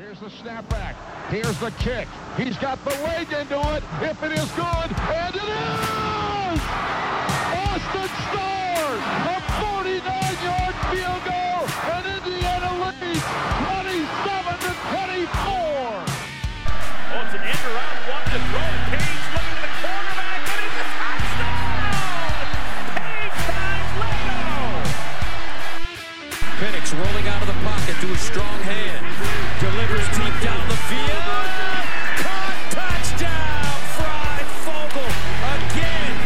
Here's the snapback. Here's the kick. He's got the leg into it. If it is good, and it is! Austin Starr, a 49-yard field goal, and Indiana leads 27 to 24. Oh, it's an end around one to throw. Page looking to the quarterback, and it's a touchdown! Page times Leno! Penix rolling out of the pocket to a strong hand. Delivers deep down the field. Caught touchdown! Fry Fogel again.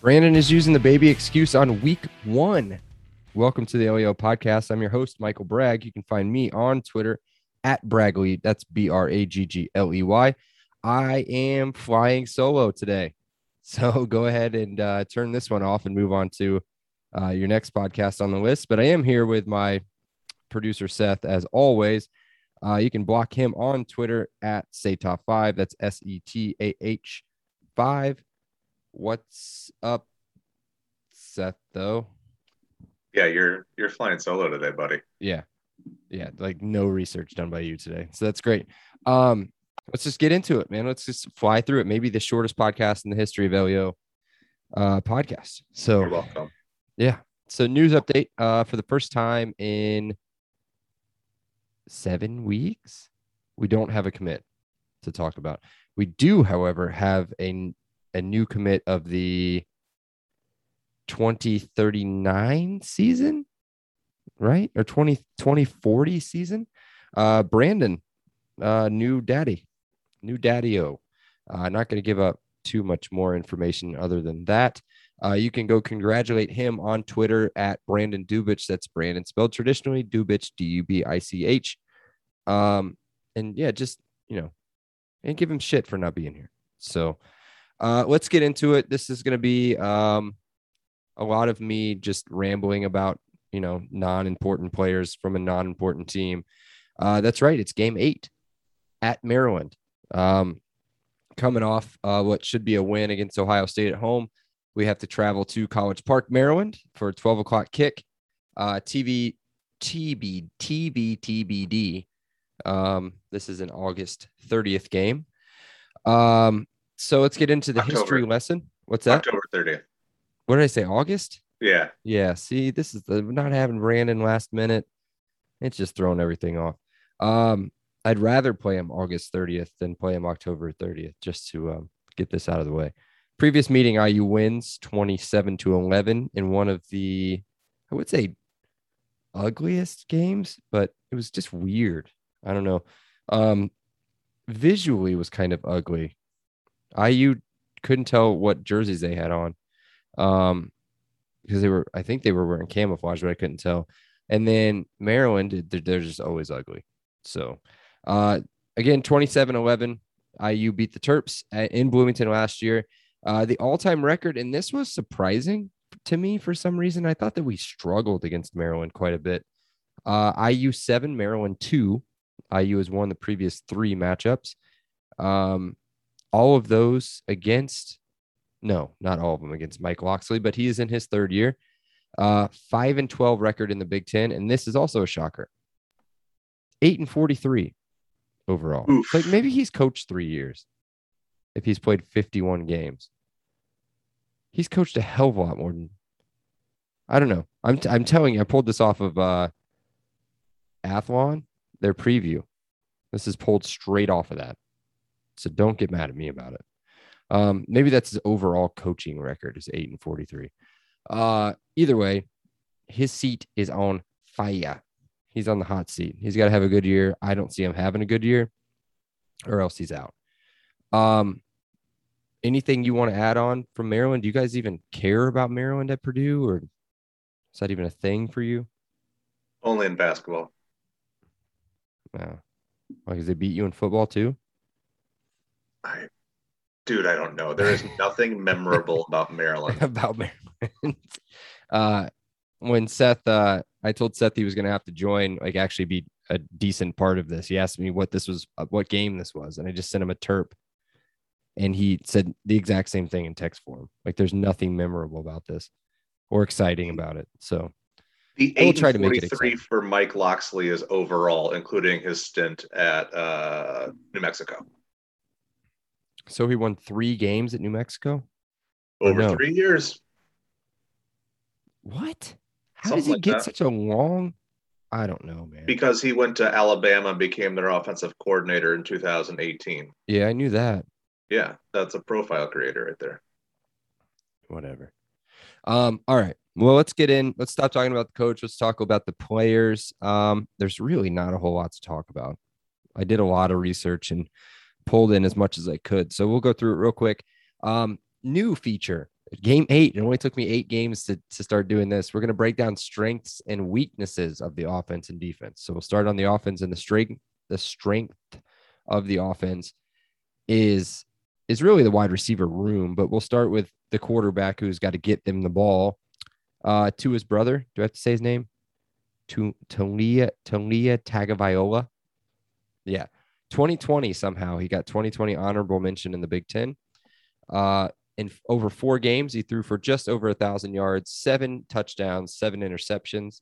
Brandon is using the baby excuse on week one. Welcome to the LEO podcast. I'm your host, Michael Bragg. You can find me on Twitter at Braggley. That's B R A G G L E Y. I am flying solo today. So go ahead and uh, turn this one off and move on to uh, your next podcast on the list. But I am here with my producer, Seth, as always. Uh, you can block him on Twitter at Say Top Five. That's S E T A H five. What's up, Seth? Though, Yeah, you're you're flying solo today, buddy. yeah, yeah, like no research done by you today, so that's great. Um, let's just get into it, man. Let's just fly through it. Maybe the shortest podcast in the history of LEO uh, podcast. So You're welcome. yeah. So news update uh, for the first time in seven weeks. We don't have a commit to talk about. We do, however, have a a new commit of the 2039 season, right? Or 20 2040 season. Uh Brandon, uh new daddy, new daddy o. Uh not going to give up too much more information other than that. Uh, you can go congratulate him on Twitter at Brandon Dubich. That's Brandon spelled traditionally, Dubich, D U B I C H. Um, and yeah, just you know, and give him shit for not being here. So uh, let's get into it. This is going to be um, a lot of me just rambling about you know non-important players from a non-important team. Uh, that's right. It's game eight at Maryland. Um, coming off uh, what should be a win against Ohio State at home. We have to travel to College Park, Maryland for a 12 o'clock kick. Uh, TV, TB, TB, TBD. Um, this is an August 30th game. Um, so let's get into the October. history lesson. What's that? October 30th. What did I say? August? Yeah. Yeah. See, this is the not having Brandon last minute. It's just throwing everything off. Um, I'd rather play him August 30th than play him October 30th, just to um, get this out of the way. Previous meeting, IU wins 27 to 11 in one of the, I would say, ugliest games, but it was just weird. I don't know. Um, visually was kind of ugly. IU couldn't tell what jerseys they had on. Um, because they were, I think they were wearing camouflage, but I couldn't tell. And then Maryland, they're, they're just always ugly. So, uh, again, 27 11, IU beat the Terps at, in Bloomington last year. Uh, the all time record, and this was surprising to me for some reason. I thought that we struggled against Maryland quite a bit. Uh, IU 7, Maryland 2. IU has won the previous three matchups. Um, all of those against no, not all of them against Mike Locksley, but he is in his third year. Uh, five and 12 record in the Big Ten. And this is also a shocker. Eight and 43 overall. Oof. Like maybe he's coached three years if he's played 51 games. He's coached a hell of a lot more than I don't know. I'm, t- I'm telling you, I pulled this off of uh, Athlon, their preview. This is pulled straight off of that. So don't get mad at me about it. Um, maybe that's his overall coaching record is eight and 43. Uh, either way, his seat is on fire. He's on the hot seat. He's got to have a good year. I don't see him having a good year or else he's out. Um, anything you want to add on from Maryland? Do you guys even care about Maryland at Purdue or is that even a thing for you? Only in basketball. No. Like, does they beat you in football too? I, dude, I don't know. There is nothing memorable about Maryland. about Maryland. uh, when Seth, uh, I told Seth he was going to have to join, like actually be a decent part of this. He asked me what this was, uh, what game this was, and I just sent him a terp. and he said the exact same thing in text form. Like there's nothing memorable about this or exciting about it. So The eight try to make it 43 for Mike Locksley is overall, including his stint at uh, New Mexico. so he won three games at New Mexico. Over no. three years. What? How Something does he like get that. such a long? I don't know, man. Because he went to Alabama and became their offensive coordinator in 2018. yeah, I knew that. Yeah, that's a profile creator right there. whatever. Um, all right. Well, let's get in. Let's stop talking about the coach. Let's talk about the players. Um, there's really not a whole lot to talk about. I did a lot of research and pulled in as much as I could. So we'll go through it real quick. Um, new feature, game eight. It only took me eight games to, to start doing this. We're going to break down strengths and weaknesses of the offense and defense. So we'll start on the offense and the strength, the strength of the offense is is really the wide receiver room, but we'll start with the quarterback who's got to get them the ball. Uh, Tua's brother, do I have to say his name? To Taulia Taulia Tagovailoa. Yeah, 2020 somehow he got 2020 honorable mention in the Big Ten. Uh, in over four games, he threw for just over a thousand yards, seven touchdowns, seven interceptions.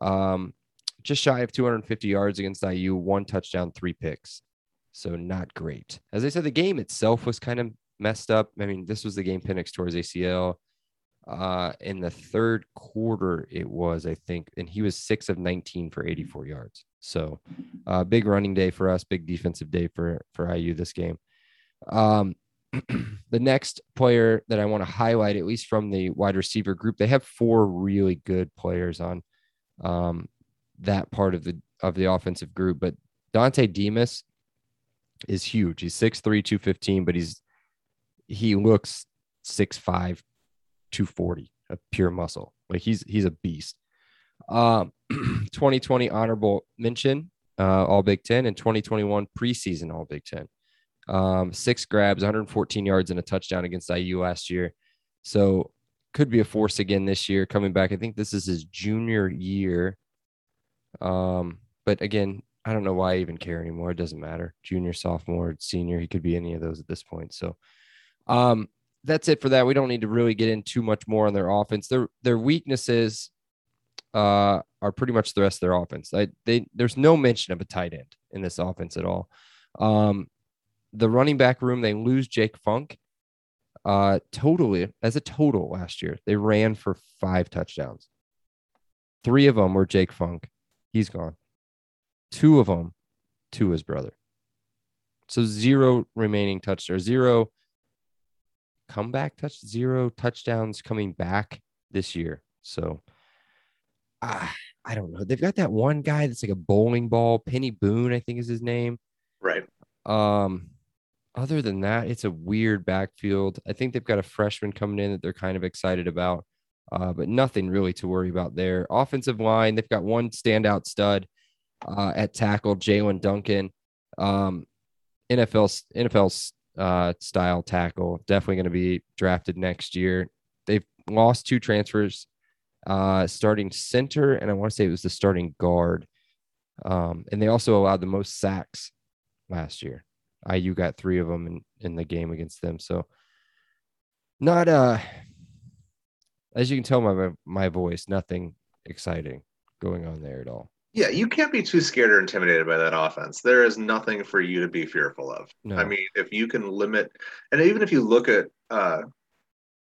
Um, just shy of 250 yards against IU, one touchdown, three picks. So not great. As I said, the game itself was kind of messed up. I mean, this was the game Penix towards ACL. Uh, in the third quarter, it was, I think, and he was six of 19 for 84 yards. So uh, big running day for us, big defensive day for for IU this game. Um, the next player that I want to highlight, at least from the wide receiver group, they have four really good players on um, that part of the of the offensive group. But Dontay Demus is huge. He's 6'3, 215, but he's he looks 6'5, 240 of pure muscle. Like he's he's a beast. Um 2020 honorable mention, uh, all Big Ten, and 2021 preseason all Big Ten. Um, six grabs, 114 yards, and a touchdown against IU last year. So could be a force again this year coming back. I think this is his junior year. Um, but again, I don't know why I even care anymore. It doesn't matter. Junior, sophomore, senior, he could be any of those at this point. So um that's it for that. We don't need to really get in too much more on their offense. Their their weaknesses uh are pretty much the rest of their offense. I, they there's no mention of a tight end in this offense at all. Um the running back room, they lose Jake Funk. Uh totally as a total last year. They ran for five touchdowns. Three of them were Jake Funk. He's gone. Two of them Tua's brother. So zero remaining touchdowns, zero comeback touch, zero touchdowns coming back this year. So ah, I don't know. They've got that one guy that's like a bowling ball, Peny Boone, I think is his name. Right. Um, other than that, it's a weird backfield. I think they've got a freshman coming in that they're kind of excited about, uh, but nothing really to worry about there. Offensive line, they've got one standout stud uh, at tackle, Jaelyn Duncan. Um, NFL NFL uh, style tackle, definitely going to be drafted next year. They've lost two transfers, uh, starting center, and I want to say it was the starting guard. Um, and they also allowed the most sacks last year. IU got three of them in, in the game against them. So not uh as you can tell by my, my voice, nothing exciting going on there at all. Yeah, you can't be too scared or intimidated by that offense. There is nothing for you to be fearful of. No. I mean, if you can limit, and even if you look at uh,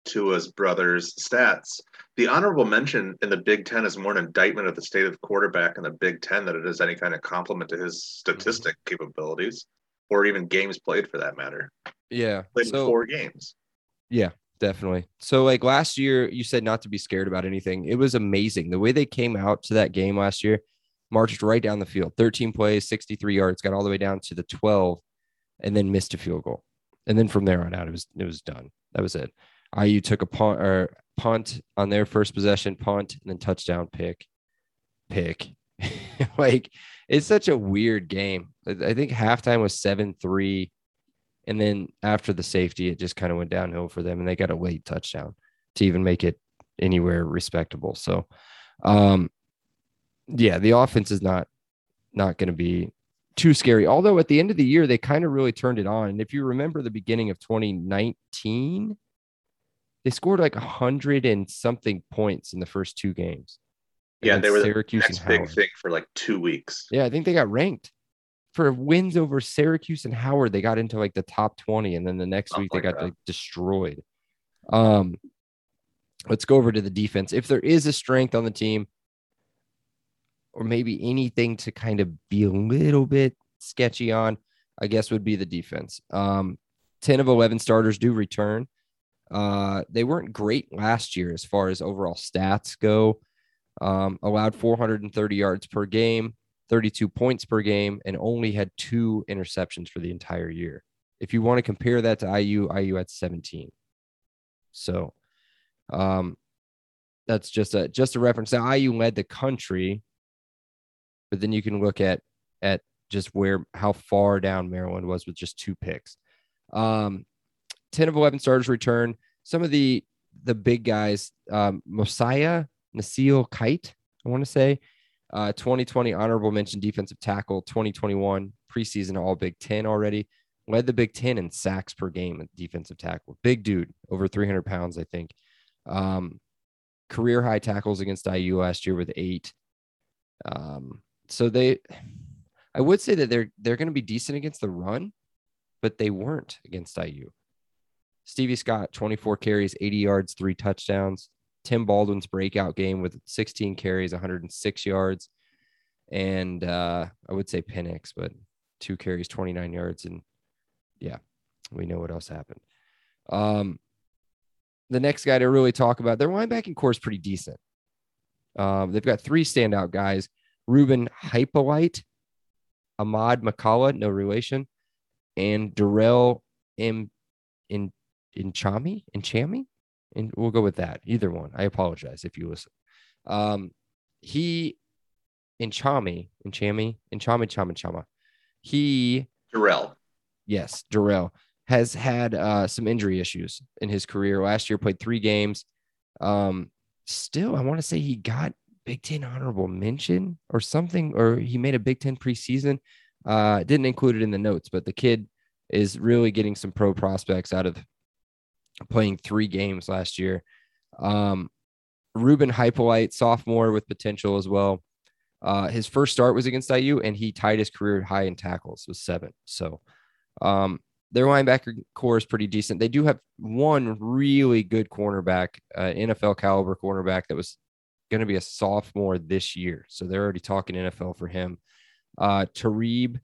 Tua's brother's stats, the honorable mention in the Big Ten is more an indictment of the state of the quarterback in the Big Ten than it is any kind of compliment to his statistic capabilities or even games played for that matter. Yeah. Played So four games. Yeah, definitely. So like last year, you said not to be scared about anything. It was amazing the way they came out to that game last year, marched right down the field, 13 plays, 63 yards, got all the way down to the 12, and then missed a field goal. And then from there on out, it was it was done. That was it. IU took a punt or punt on their first possession, punt, and then touchdown pick, pick. like it's such a weird game. I think halftime was seven three. And then after the safety, it just kind of went downhill for them, and they got a late touchdown to even make it anywhere respectable. So, um, yeah, the offense is not not going to be too scary. Although at the end of the year, they kind of really turned it on. And if you remember the beginning of 2019, they scored like a hundred and something points in the first two games. Yeah, they were the Syracuse next big Howard. thing for like two weeks. Yeah, I think they got ranked for wins over Syracuse and Howard. They got into like the top 20, and then the next week they got like destroyed. Um, let's go over to the defense. If there is a strength on the team, or maybe anything to kind of be a little bit sketchy on, I guess would be the defense. Um, 10 of 11 starters do return. Uh, they weren't great last year as far as overall stats go. Um, allowed 430 yards per game, 32 points per game, and only had two interceptions for the entire year. If you want to compare that to IU, IU at 17. So um, that's just a just a reference. Now IU led the country, but then you can look at at just where how far down Maryland was with just two picks. Um, 10 of 11 starters return. Some of the the big guys, um, Mosiah Nasili-Kite, I want to say, uh, 2020 honorable mention defensive tackle, 2021 preseason All Big Ten already. Led the Big Ten in sacks per game at defensive tackle. Big dude, over 300 pounds, I think. Um, career high tackles against IU last year with eight. Um, so they, I would say that they're they're going to be decent against the run, but they weren't against IU. Stevie Scott, 24 carries, 80 yards, three touchdowns. Tim Baldwin's breakout game with 16 carries, 106 yards. And uh, I would say Penix, but two carries, 29 yards. And yeah, we know what else happened. Um, the next guy to really talk about, their linebacking core is pretty decent. Um, they've got three standout guys Ruben Hyppolite, Ahmad McCullough, no relation, and Darrell M. In Inchami, Inchami, and we'll go with that. Either one. I apologize if you listen. Um, he Inchami, Inchami, Inchami, Chama, Chama. He Darrell. yes, Darrell has had uh, some injury issues in his career. Last year, played three games. Um, still, I want to say he got Big Ten honorable mention or something, or he made a Big Ten preseason. Uh, didn't include it in the notes, but the kid is really getting some pro prospects out of playing three games last year. Um, Ruben Hyppolite, sophomore with potential as well. Uh, his first start was against IU, and he tied his career high in tackles with seven. So um, their linebacker core is pretty decent. They do have one really good cornerback, uh, NFL caliber cornerback that was going to be a sophomore this year. So they're already talking NFL for him. Uh, Tarheeb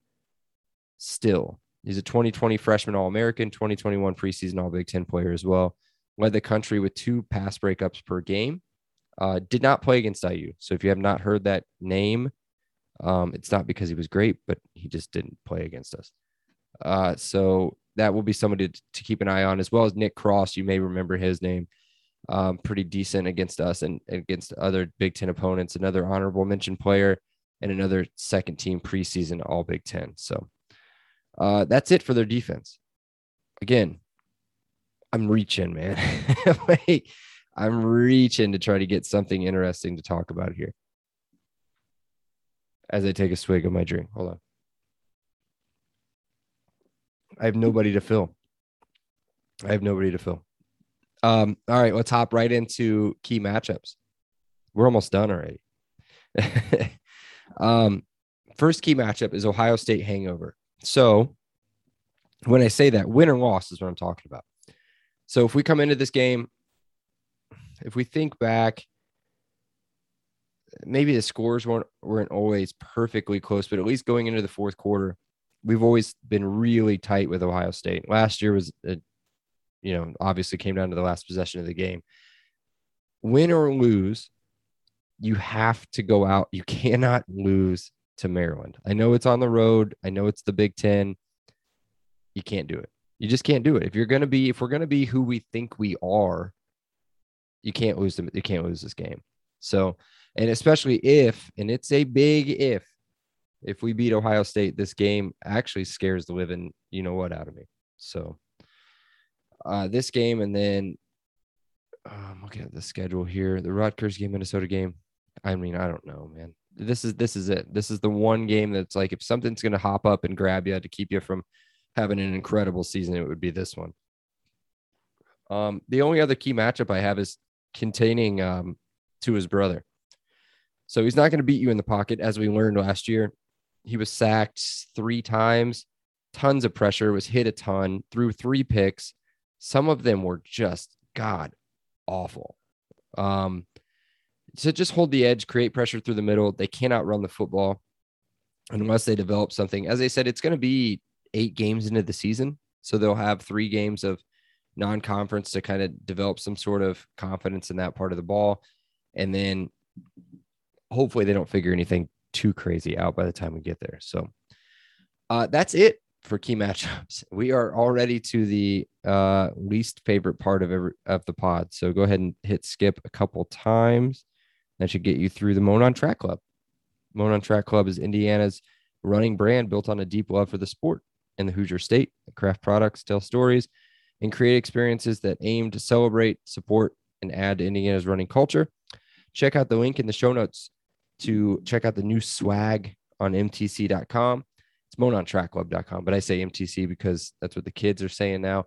Still, he's a 2020 freshman All American, 2021 preseason All Big Ten player as well. Led the country with two pass breakups per game. Uh, did not play against IU. So if you have not heard that name, um, it's not because he was great, but he just didn't play against us. Uh, so that will be somebody to, to keep an eye on, as well as Nick Cross. You may remember his name. Um, pretty decent against us and against other Big Ten opponents. Another honorable mention player and another second team preseason All Big Ten. So uh, that's it for their defense. Again, I'm reaching, man. like, I'm reaching to try to get something interesting to talk about here. As I take a swig of my drink. Hold on. I have nobody to fill. I have nobody to fill. Um, all right, let's hop right into key matchups. We're almost done already. um, first key matchup is Ohio State hangover. So when I say that, win or loss is what I'm talking about. So if we come into this game, if we think back, maybe the scores weren't weren't always perfectly close, but at least going into the fourth quarter, we've always been really tight with Ohio State. Last year was, a, you know, obviously came down to the last possession of the game. Win or lose, you have to go out. You cannot lose to Maryland. I know it's on the road. I know it's the Big Ten. You can't do it. You just can't do it. If you're gonna be, if we're gonna be who we think we are, you can't lose them. You can't lose this game. So, and especially if, and it's a big if, if we beat Ohio State, this game actually scares the living, you know what, out of me. So, uh, this game, and then um, looking at the schedule here, the Rutgers game, Minnesota game. I mean, I don't know, man. This is this is it. This is the one game that's like if something's going to hop up and grab you to keep you from having an incredible season, it would be this one. Um, the only other key matchup I have is containing um, Tua's brother. So he's not going to beat you in the pocket, as we learned last year. He was sacked three times, tons of pressure, was hit a ton, threw three picks. Some of them were just god awful. Um, so just hold the edge, create pressure through the middle. They cannot run the football unless they develop something. As I said, it's going to be eight games into the season. So they'll have three games of non conference to kind of develop some sort of confidence in that part of the ball. And then hopefully they don't figure anything too crazy out by the time we get there. So uh, that's it for key matchups. We are already to the uh, least favorite part of every of the pod. So go ahead and hit skip a couple times. That should get you through the Monon Track Club. Monon Track Club is Indiana's running brand built on a deep love for the sport in the Hoosier State. Craft products, tell stories, and create experiences that aim to celebrate, support, and add to Indiana's running culture. Check out the link in the show notes to check out the new swag on mtc.com. It's monontrackclub.com, but I say MTC because that's what the kids are saying now.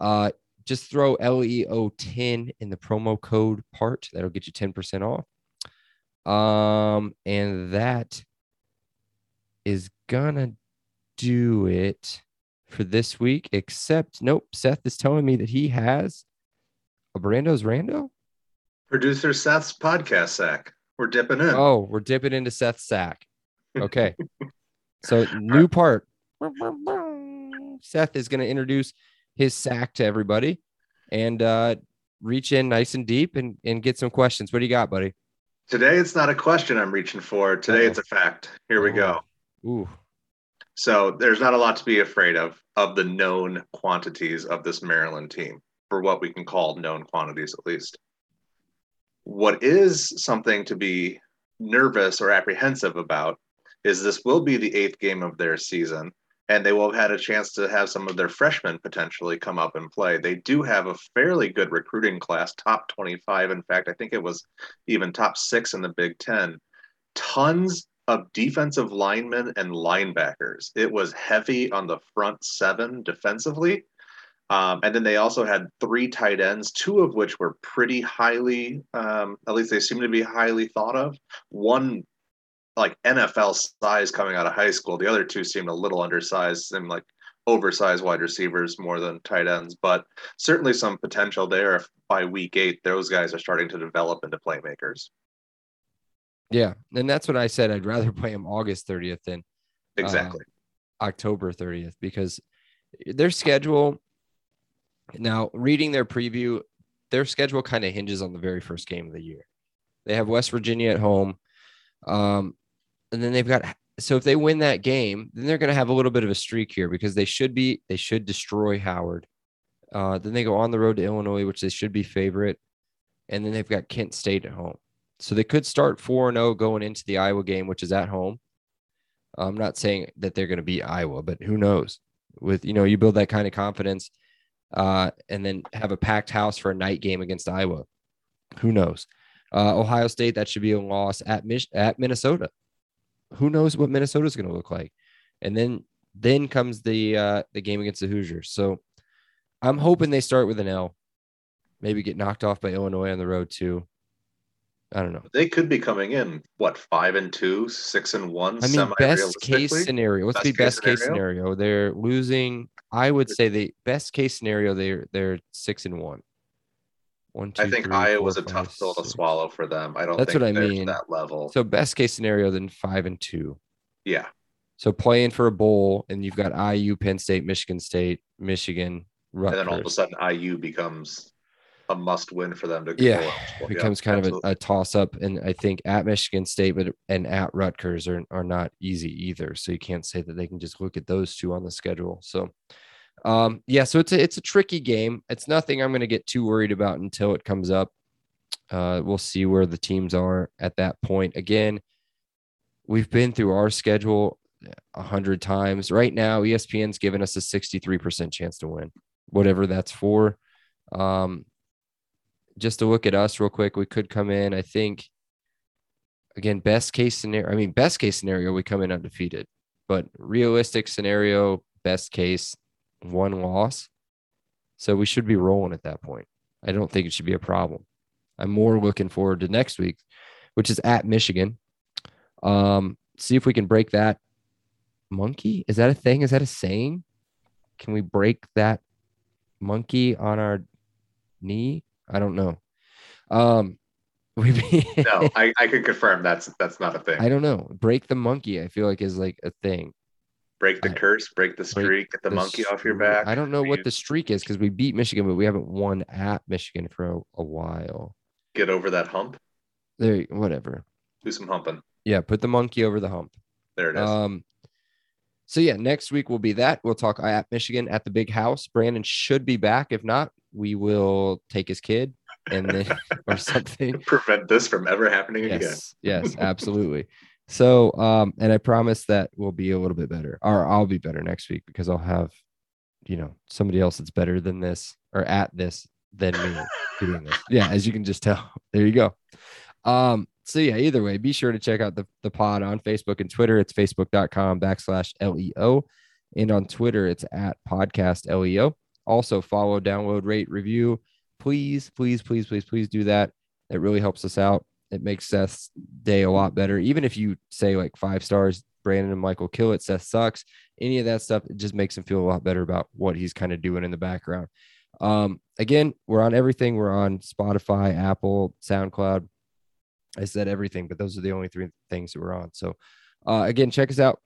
Uh, just throw LEO10 in the promo code part. That'll get you 10% off. Um, and that is gonna do it for this week, except nope, Seth is telling me that he has a Brando's Rando. Producer Seth's podcast sack. We're dipping in. Oh, we're dipping into Seth's sack. Okay. so new part. Seth is to introduce his sack to everybody and uh, reach in nice and deep and, and get some questions. What do you got, buddy? Today it's not a question I'm reaching for. Today Uh-oh. it's a fact. Here we go. Ooh. So there's not a lot to be afraid of of the known quantities of this Maryland team, for what we can call known quantities at least. What is something to be nervous or apprehensive about is this will be the eighth game of their season, and they will have had a chance to have some of their freshmen potentially come up and play. They do have a fairly good recruiting class, top 25. In fact, I think it was even top six in the Big Ten. Tons of defensive linemen and linebackers. It was heavy on the front seven defensively. Um, and then they also had three tight ends, two of which were pretty highly, um, at least they seem to be highly thought of. One like NFL size coming out of high school. The other two seemed a little undersized, seemed like oversized wide receivers more than tight ends, but certainly some potential there if by week eight those guys are starting to develop into playmakers. Yeah. And that's what I said. I'd rather play him August 30th than Exactly. October 30th because their schedule now reading their preview, their schedule kind of hinges on the very first game of the year. They have West Virginia at home. Um, and then they've got so if they win that game, then they're going to have a little bit of a streak here because they should be they should destroy Howard. Uh, then they go on the road to Illinois, which they should be favorite, and then they've got Kent State at home. So they could start four and zero going into the Iowa game, which is at home. I'm not saying that they're going to beat Iowa, but who knows? With you know, you build that kind of confidence, uh, and then have a packed house for a night game against Iowa. Who knows? Uh, Ohio State that should be a loss at Mich- at Minnesota. Who knows what Minnesota's going to look like? And then then comes the uh, the game against the Hoosiers. So I'm hoping they start with an L. Maybe get knocked off by Illinois on the road too. I don't know. They could be coming in what five and two, six and one. I mean, best case scenario. Let's be best case scenario. They're losing. I would say the best case scenario. They're they're six and one. One, two, I think three, four, a tough pill to six. swallow for them. I don't That's think what I mean. that level. So best case scenario, then five and two. yeah, So playing for a bowl, and you've got IU, Penn State, Michigan State, Michigan, Rutgers. and then all of a sudden IU becomes a must win for them to go Yeah, eligible. becomes kind of a, a toss up. And I think at Michigan State, but and at Rutgers are, are not easy either. So you can't say that they can just look at those two on the schedule. So um, yeah, so it's a it's a tricky game. It's nothing I'm gonna get too worried about until it comes up. Uh, we'll see where the teams are at that point. Again, we've been through our schedule a hundred times. Right now, ESPN's given us a 63% chance to win, whatever that's for. Um, just to look at us real quick, we could come in, I think, again, best case scenario. I mean, best case scenario, we come in undefeated, but realistic scenario, best case, one loss. So we should be rolling at that point. I don't think it should be a problem. I'm more looking forward to next week, which is at Michigan. Um, see if we can break that monkey. Is that a thing? Is that a saying? Can we break that monkey on our knee? I don't know. Um, we no, I, I can confirm that's that's not a thing. I don't know. Break the monkey. I feel like is like a thing. Break the I, curse, break the streak, break get the, the monkey off your back. I don't know what the streak is because we beat Michigan, but we haven't won at Michigan for a, a while. Get over that hump. There, whatever. Do some humping. Yeah, put the monkey over the hump. There it is. Um, so yeah, next week will be that. We'll talk at Michigan at the big house. Brandon should be back. If not, we will take his kid and then or something. Prevent this from ever happening yes, again. yes, absolutely. So, um, and I promise that we'll be a little bit better, or I'll be better next week because I'll have, you know, somebody else that's better than this or at this than me doing this. Yeah, as you can just tell. There you go. Um, so yeah, either way, be sure to check out the, the pod on Facebook and Twitter. It's facebook.com backslash LEO. And on Twitter, it's at podcast LEO. Also follow, download, rate, review. Please, please, please, please, please do that. It really helps us out. It makes Seth's day a lot better. Even if you say like five stars, Brandon and Michael kill it, Seth sucks, any of that stuff, it just makes him feel a lot better about what he's kind of doing in the background. Um, again, we're on everything. We're on Spotify, Apple, SoundCloud. I said everything, but those are the only three things that we're on. So, uh, again, check us out.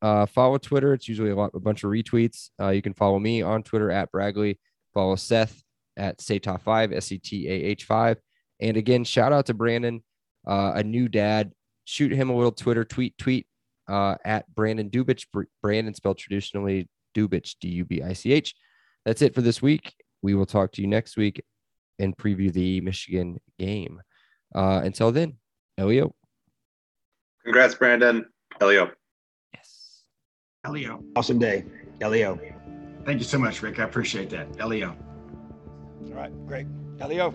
Uh, follow Twitter. It's usually a lot, a bunch of retweets. Uh, you can follow me on Twitter at Braggley. Follow Seth at Setah5, S E T A H 5. And again, shout out to Brandon, uh, a new dad. Shoot him a little Twitter tweet, tweet uh, at Brandon Dubich. Brandon spelled traditionally Dubich, D U B I C H. That's it for this week. We will talk to you next week and preview the Michigan game. Uh, until then, Elio. Congrats, Brandon. Elio. Yes. Elio. Awesome day. Elio. Thank you so much, Rick. I appreciate that. Elio. All right, great. Elio.